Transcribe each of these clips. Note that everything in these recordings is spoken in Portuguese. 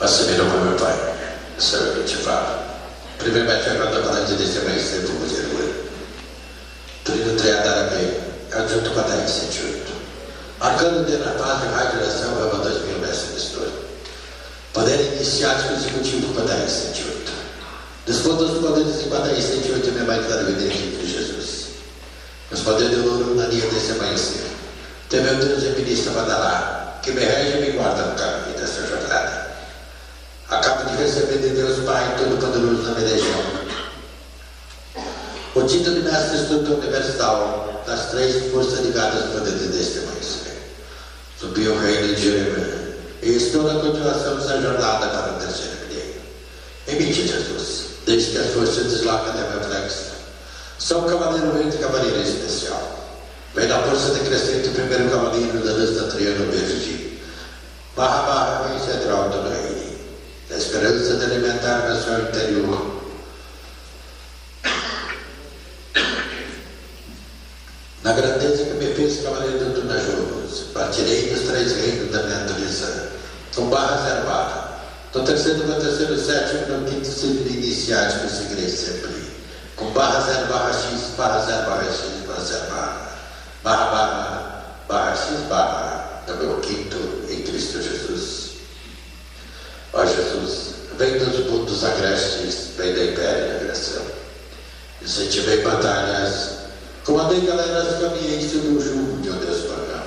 assemelhou para meu pai. Sabe o que eu te falo? Primeiramente, agora falando de testemunho sempre com você, Trino Triatara bem, adjunto com a 1078. Marcando de na paz de radiação, é uma das mil mestres de história. Poder iniciático executivo com a 1078. Desconto dos poderes de 1078 minha mãe claro evidente de Jesus. Os poderes de ouro na linha desse amanhecer. Tem meu Deus e ministra Badalá, que me rege e me guarda no caminho. Acabo de receber de Deus Pai Todo-Poderoso na legião. O título de mestre instrutor universal das três forças ligadas ao poder de testemunhos. Subiu o reino de Jeremias. E estou na continuação dessa jornada para o terceiro milênio. Emite Jesus, desde que as forças deslocam da minha flexão. Sou cavaleiro verde e cavaleiro especial. Vem da força decrescente o primeiro cavaleiro da lista triângulo verde. Barra barra vem central do rei da esperança de alimentar meu sonho interior. Na grandeza que me fez cavaleiro do Tunajogos, partirei dos três reinos da minha natureza, com barra zero barra. Do terceiro para terceiro, sétimo, no quinto ciclo iniciático, seguirei sempre. Com barra zero barra x, barra zero barra x, barra zero barra. Barra barra, barra x barra, no meu quinto em Cristo Jesus. Ó Jesus, vem dos mundos agrestes, vem da império da agressão. Incentivei batalhas, comandei galeras, caminhei sobre o jugo de um Deus pagão.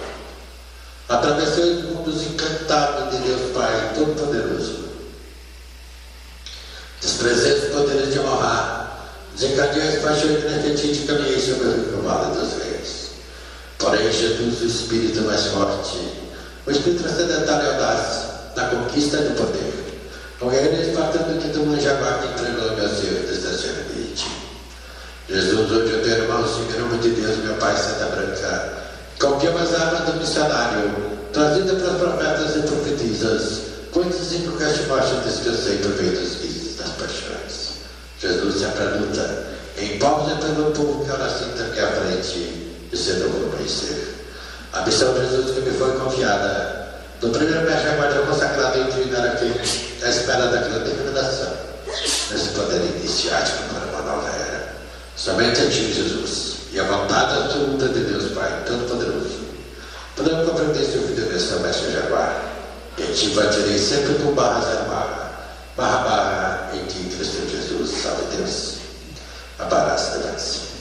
Atravessei os mundos encantados de Deus Pai Todo-Poderoso. Desprezei os poderes de honrar, desencadeei as paixões inefetivas e caminhei sobre o vale dos reis. Porém, Jesus, o Espírito mais forte, o Espírito transcendental e audaz, na conquista do poder. Ele, espartano que tu manjava que entregou meu Senhor estacionamento. Jesus, hoje eu tenho irmãos, em nome de Deus, meu Pai Santa Branca, confiamos as armas do missionário, trazida para os profetas e profetisas, coisas em que o marcha descansei por meio dos vícios das paixões. Jesus se apreluta em pausa pelo povo que ora sinta é à frente e cedo vou conhecer. A missão de Jesus que me foi confiada do primeiro mestre guarda consagrado em divindade aqui, espera da grande revelação, nesse poder iniciático para uma nova era. Somente a ti, Jesus, e a vontade absoluta de Deus Pai, Todo-Poderoso, podemos compreender se o filho Deus mestre Jaguar, e a ti baterei sempre com barras a barra, barra, barra, em ti, Cristo Jesus, salve Deus, a barra se levante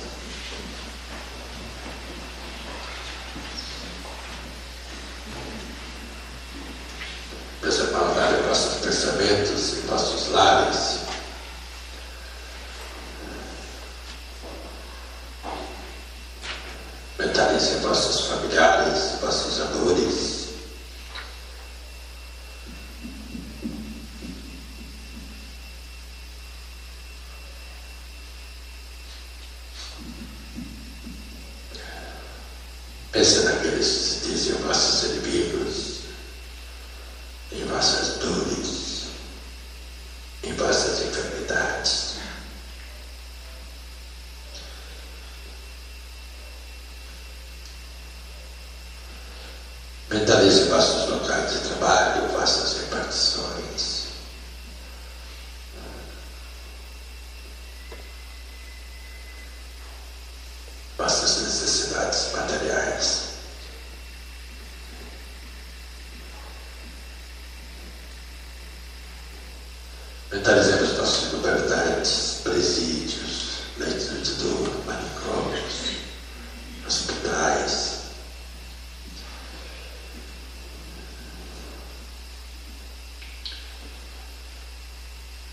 Meus irmãos, em nossos pensamentos, em nossos lares. Mentalize vossos familiares, vossos amores. Pense naqueles que dizem vossos inimigos em vossas dores, em vossas enfermidades. Mentalize vossos locais de trabalho, vossas repartições.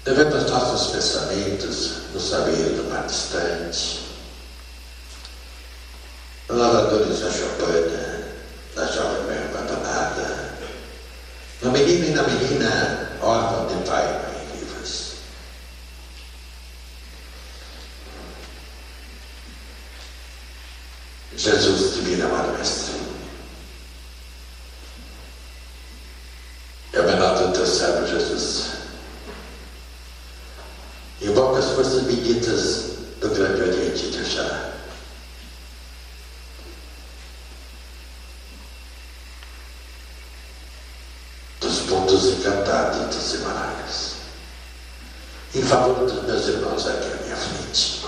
Devemos nossos pensamentos no saber do mar distante, lavadores da Chopana, da jovem mãe abandonada, no menino e na menina órfão de pai e mãe vivos. Jesus, divino amado mestre, é o menor do teu servo Jesus. Invoca as forças benditas do grande Oriente de Oxalá. dos pontos encantados hábitos semanais. Em favor dos meus irmãos aqui à minha frente.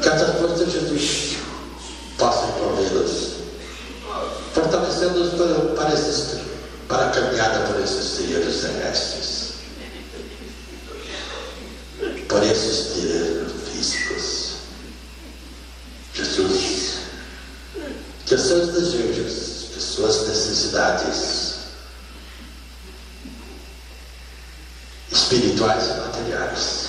Que essas forças de Jesus possam envolvê-los, fortalecendo-os para, esses, para a caminhada por esses terrestres, por esses trilhos físicos. Jesus, que os seus desejos, que suas necessidades espirituais e materiais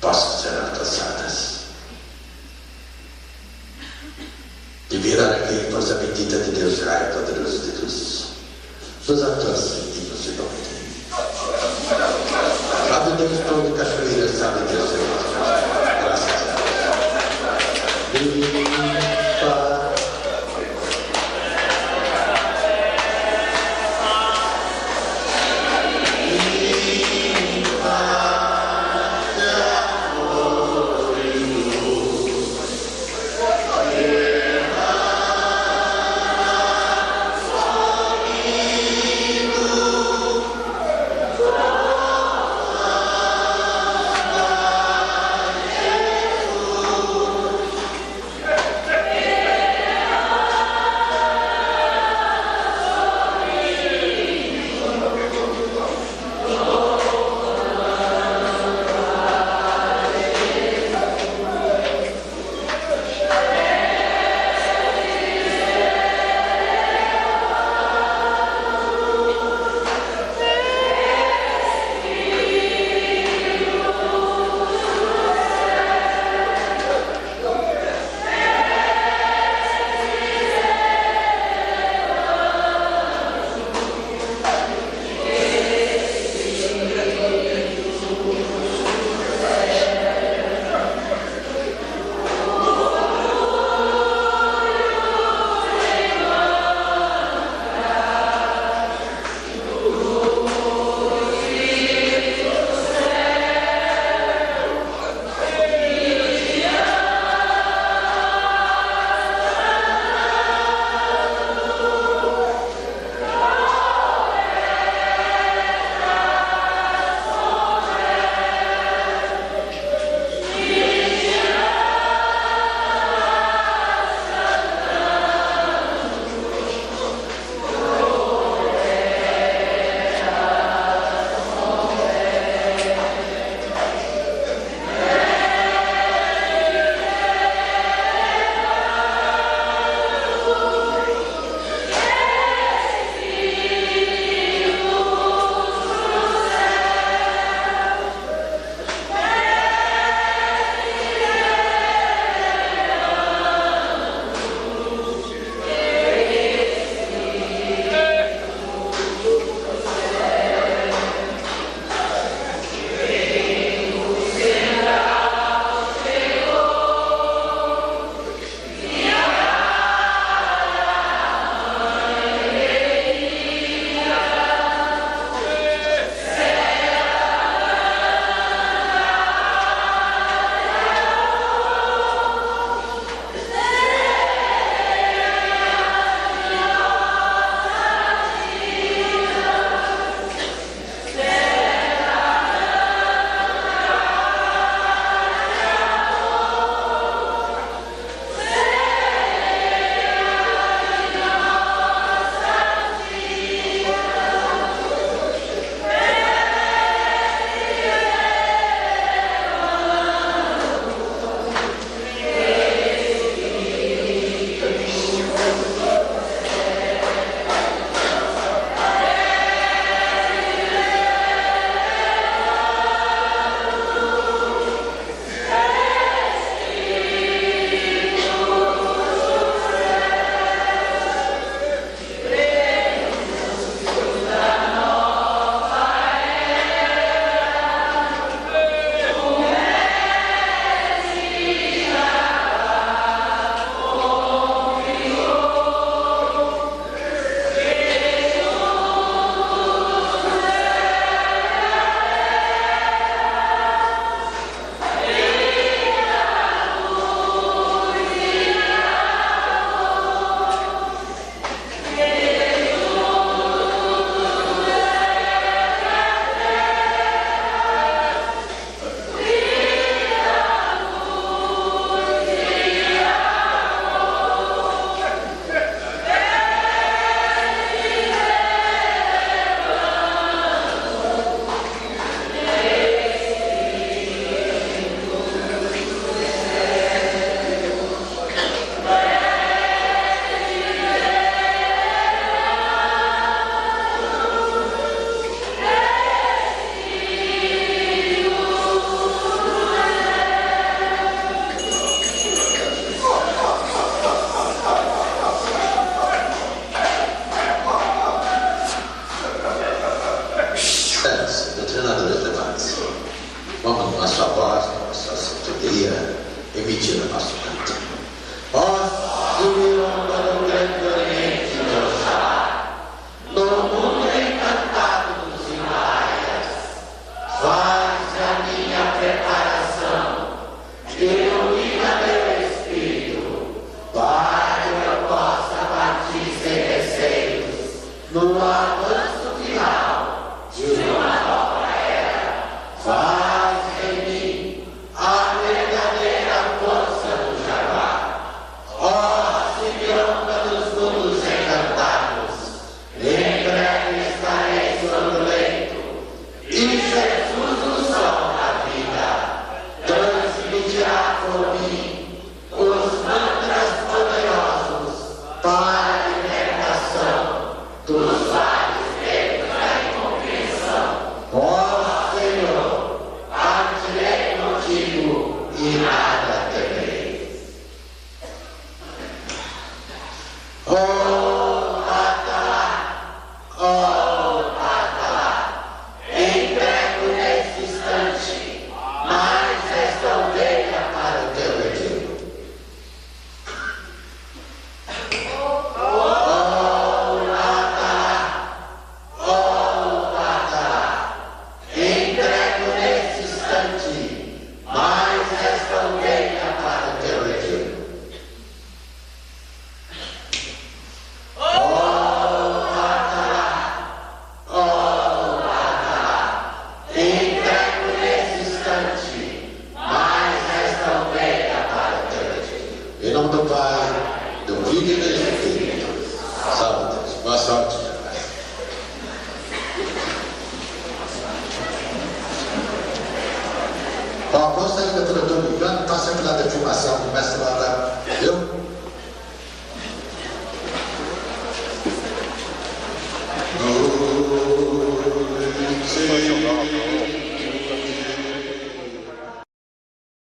possam ser alcançadas. E virar aqui em força bendita de Deus, Pai, poderoso de Deus, nos alcance e nos ilumine. Sabe Deus todo, cachoeira, sabe Deus, Oh. Boa sorte. Bom, após a literatura do plano, passa pela defumação, começa lá da